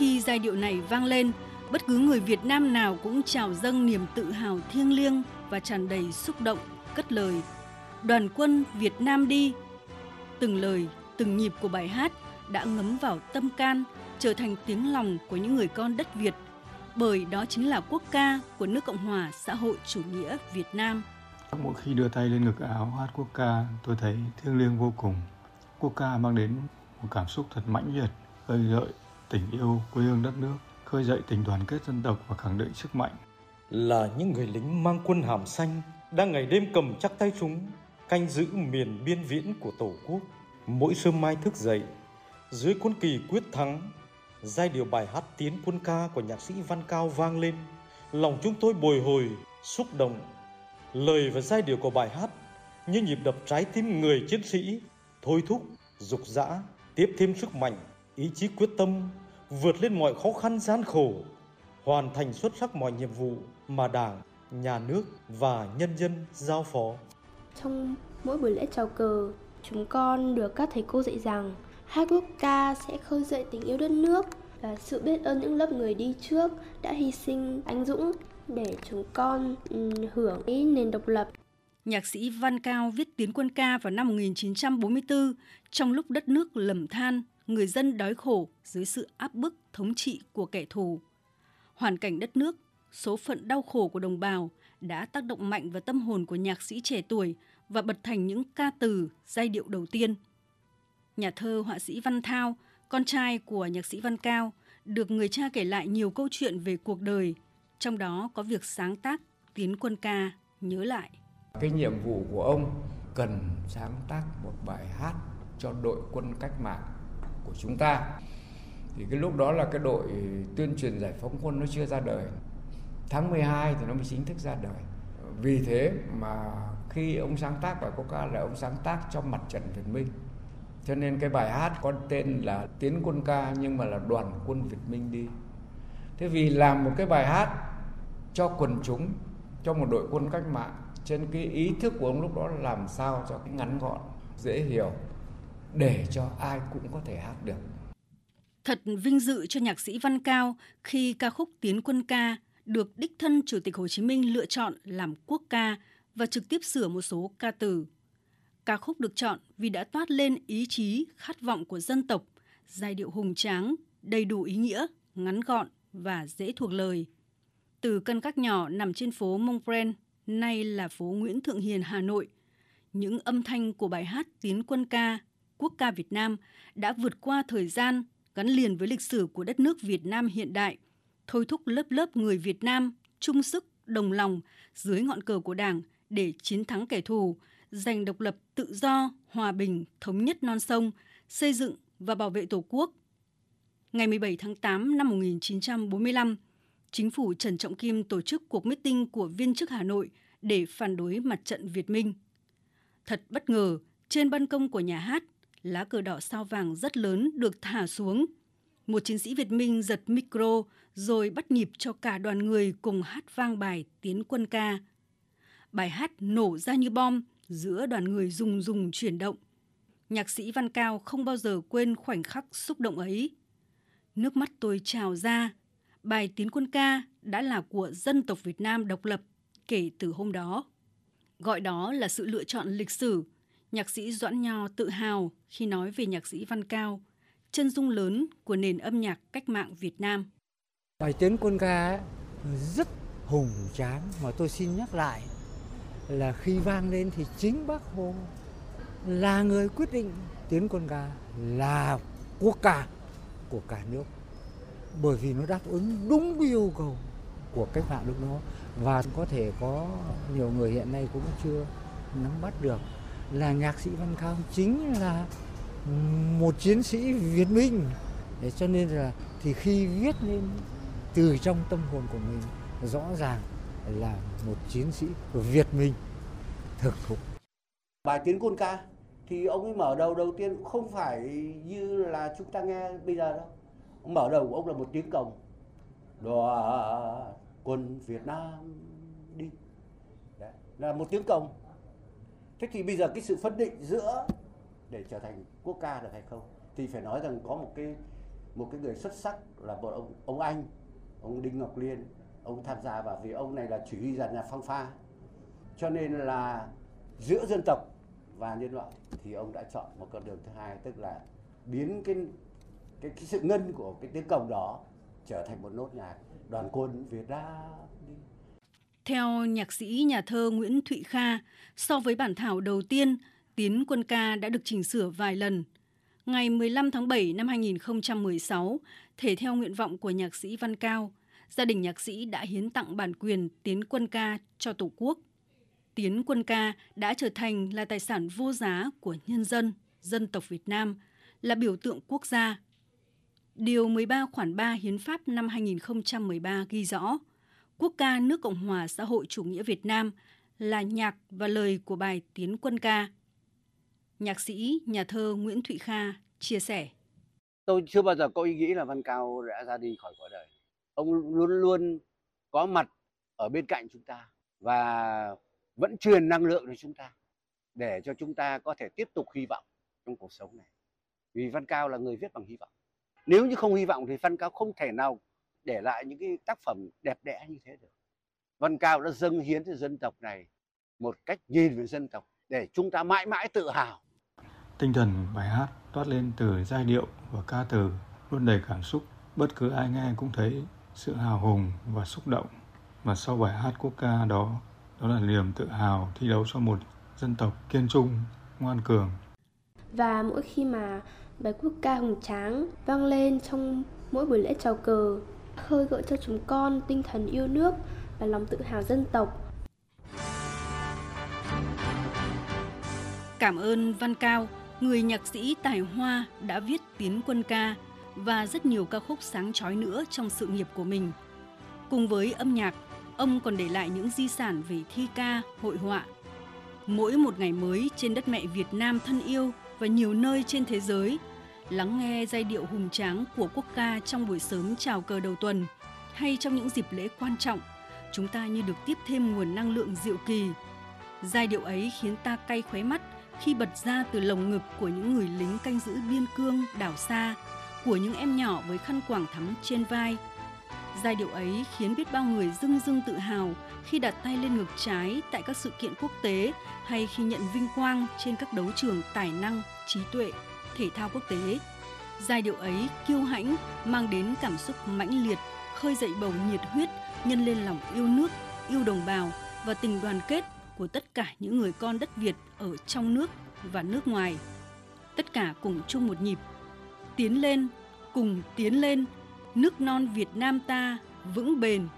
khi giai điệu này vang lên, bất cứ người Việt Nam nào cũng trào dâng niềm tự hào thiêng liêng và tràn đầy xúc động, cất lời Đoàn quân Việt Nam đi. Từng lời, từng nhịp của bài hát đã ngấm vào tâm can, trở thành tiếng lòng của những người con đất Việt, bởi đó chính là quốc ca của nước Cộng hòa xã hội chủ nghĩa Việt Nam. Mỗi khi đưa tay lên ngực áo hát quốc ca, tôi thấy thiêng liêng vô cùng. Quốc ca mang đến một cảm xúc thật mãnh liệt, khơi gợi tình yêu quê hương đất nước, khơi dậy tình đoàn kết dân tộc và khẳng định sức mạnh. Là những người lính mang quân hàm xanh, đang ngày đêm cầm chắc tay súng, canh giữ miền biên viễn của Tổ quốc. Mỗi sớm mai thức dậy, dưới quân kỳ quyết thắng, giai điệu bài hát tiến quân ca của nhạc sĩ Văn Cao vang lên. Lòng chúng tôi bồi hồi, xúc động. Lời và giai điệu của bài hát như nhịp đập trái tim người chiến sĩ, thôi thúc, dục dã, tiếp thêm sức mạnh, ý chí quyết tâm, vượt lên mọi khó khăn gian khổ, hoàn thành xuất sắc mọi nhiệm vụ mà Đảng, Nhà nước và nhân dân giao phó. Trong mỗi buổi lễ chào cờ, chúng con được các thầy cô dạy rằng hát quốc ca sẽ khơi dậy tình yêu đất nước và sự biết ơn những lớp người đi trước đã hy sinh anh dũng để chúng con hưởng ý nền độc lập. Nhạc sĩ Văn Cao viết tiến quân ca vào năm 1944 trong lúc đất nước lầm than, người dân đói khổ dưới sự áp bức thống trị của kẻ thù. Hoàn cảnh đất nước, số phận đau khổ của đồng bào đã tác động mạnh vào tâm hồn của nhạc sĩ trẻ tuổi và bật thành những ca từ, giai điệu đầu tiên. Nhà thơ họa sĩ Văn Thao, con trai của nhạc sĩ Văn Cao, được người cha kể lại nhiều câu chuyện về cuộc đời, trong đó có việc sáng tác Tiến quân ca nhớ lại. Cái nhiệm vụ của ông cần sáng tác một bài hát cho đội quân cách mạng của chúng ta. Thì cái lúc đó là cái đội tuyên truyền giải phóng quân nó chưa ra đời. Tháng 12 thì nó mới chính thức ra đời. Vì thế mà khi ông sáng tác bài quốc ca là ông sáng tác cho mặt trận Việt Minh. Cho nên cái bài hát có tên là Tiến quân ca nhưng mà là đoàn quân Việt Minh đi. Thế vì làm một cái bài hát cho quần chúng, cho một đội quân cách mạng trên cái ý thức của ông lúc đó là làm sao cho cái ngắn gọn, dễ hiểu để cho ai cũng có thể hát được. Thật vinh dự cho nhạc sĩ Văn Cao khi ca khúc Tiến quân ca được đích thân Chủ tịch Hồ Chí Minh lựa chọn làm quốc ca và trực tiếp sửa một số ca từ. Ca khúc được chọn vì đã toát lên ý chí, khát vọng của dân tộc, giai điệu hùng tráng, đầy đủ ý nghĩa, ngắn gọn và dễ thuộc lời. Từ căn các nhỏ nằm trên phố Montpren, nay là phố Nguyễn Thượng Hiền, Hà Nội, những âm thanh của bài hát Tiến quân ca, quốc ca Việt Nam đã vượt qua thời gian, gắn liền với lịch sử của đất nước Việt Nam hiện đại, thôi thúc lớp lớp người Việt Nam chung sức, đồng lòng dưới ngọn cờ của Đảng để chiến thắng kẻ thù, giành độc lập tự do, hòa bình, thống nhất non sông, xây dựng và bảo vệ Tổ quốc. Ngày 17 tháng 8 năm 1945, chính phủ Trần Trọng Kim tổ chức cuộc meeting của viên chức Hà Nội để phản đối mặt trận Việt Minh. Thật bất ngờ, trên ban công của nhà hát, lá cờ đỏ sao vàng rất lớn được thả xuống. Một chiến sĩ Việt Minh giật micro rồi bắt nhịp cho cả đoàn người cùng hát vang bài Tiến quân ca. Bài hát nổ ra như bom giữa đoàn người rùng rùng chuyển động. Nhạc sĩ Văn Cao không bao giờ quên khoảnh khắc xúc động ấy. Nước mắt tôi trào ra. Bài Tiến quân ca đã là của dân tộc Việt Nam độc lập kể từ hôm đó. Gọi đó là sự lựa chọn lịch sử. Nhạc sĩ Doãn Nho tự hào khi nói về nhạc sĩ Văn Cao, chân dung lớn của nền âm nhạc cách mạng Việt Nam. Bài Tiến quân ca ấy, rất hùng tráng mà tôi xin nhắc lại là khi vang lên thì chính bác Hồ là người quyết định tiến quân ca là quốc ca của cả nước bởi vì nó đáp ứng đúng yêu cầu của cách mạng lúc đó và có thể có nhiều người hiện nay cũng chưa nắm bắt được là nhạc sĩ Văn Cao chính là một chiến sĩ Việt Minh để cho nên là thì khi viết lên từ trong tâm hồn của mình rõ ràng là một chiến sĩ của Việt Minh thực thụ. Bài Tiến Côn Ca thì ông ấy mở đầu đầu tiên không phải như là chúng ta nghe bây giờ đâu. Ông mở đầu của ông là một tiếng cồng. Đoàn quân Việt Nam đi. Đấy, là một tiếng cồng. Thế thì bây giờ cái sự phân định giữa để trở thành quốc ca được hay không? Thì phải nói rằng có một cái một cái người xuất sắc là một ông ông anh ông Đinh Ngọc Liên. Ông tham gia vào vì ông này là chỉ huy dàn nhạc phong pha. Cho nên là giữa dân tộc và nhân loại thì ông đã chọn một con đường thứ hai tức là biến cái cái, cái sự ngân của cái tiếng cồng đó trở thành một nốt nhạc đoàn quân Việt Nam đi theo nhạc sĩ nhà thơ Nguyễn Thụy Kha, so với bản thảo đầu tiên, Tiến quân ca đã được chỉnh sửa vài lần. Ngày 15 tháng 7 năm 2016, thể theo nguyện vọng của nhạc sĩ Văn Cao, gia đình nhạc sĩ đã hiến tặng bản quyền Tiến quân ca cho Tổ quốc. Tiến quân ca đã trở thành là tài sản vô giá của nhân dân, dân tộc Việt Nam, là biểu tượng quốc gia. Điều 13 khoản 3 Hiến pháp năm 2013 ghi rõ, quốc ca nước Cộng hòa xã hội chủ nghĩa Việt Nam là nhạc và lời của bài Tiến quân ca. Nhạc sĩ, nhà thơ Nguyễn Thụy Kha chia sẻ. Tôi chưa bao giờ có ý nghĩ là Văn Cao đã ra đi khỏi cõi đời. Ông luôn luôn có mặt ở bên cạnh chúng ta và vẫn truyền năng lượng cho chúng ta để cho chúng ta có thể tiếp tục hy vọng trong cuộc sống này. Vì Văn Cao là người viết bằng hy vọng. Nếu như không hy vọng thì Văn Cao không thể nào để lại những cái tác phẩm đẹp đẽ như thế được. Văn Cao đã dâng hiến cho dân tộc này một cách nhìn về dân tộc để chúng ta mãi mãi tự hào. Tinh thần bài hát toát lên từ giai điệu và ca từ luôn đầy cảm xúc. Bất cứ ai nghe cũng thấy sự hào hùng và xúc động. Mà sau bài hát quốc ca đó, đó là niềm tự hào thi đấu cho một dân tộc kiên trung, ngoan cường. Và mỗi khi mà bài quốc ca hùng tráng vang lên trong mỗi buổi lễ chào cờ khơi gợi cho chúng con tinh thần yêu nước và lòng tự hào dân tộc. Cảm ơn Văn Cao, người nhạc sĩ tài hoa đã viết tiến quân ca và rất nhiều ca khúc sáng chói nữa trong sự nghiệp của mình. Cùng với âm nhạc, ông còn để lại những di sản về thi ca, hội họa. Mỗi một ngày mới trên đất mẹ Việt Nam thân yêu và nhiều nơi trên thế giới – lắng nghe giai điệu hùng tráng của quốc ca trong buổi sớm chào cờ đầu tuần hay trong những dịp lễ quan trọng, chúng ta như được tiếp thêm nguồn năng lượng diệu kỳ. Giai điệu ấy khiến ta cay khóe mắt khi bật ra từ lồng ngực của những người lính canh giữ biên cương đảo xa, của những em nhỏ với khăn quảng thắm trên vai. Giai điệu ấy khiến biết bao người dưng dưng tự hào khi đặt tay lên ngực trái tại các sự kiện quốc tế hay khi nhận vinh quang trên các đấu trường tài năng, trí tuệ thể thao quốc tế. Giai điệu ấy kiêu hãnh mang đến cảm xúc mãnh liệt, khơi dậy bầu nhiệt huyết, nhân lên lòng yêu nước, yêu đồng bào và tình đoàn kết của tất cả những người con đất Việt ở trong nước và nước ngoài. Tất cả cùng chung một nhịp. Tiến lên, cùng tiến lên, nước non Việt Nam ta vững bền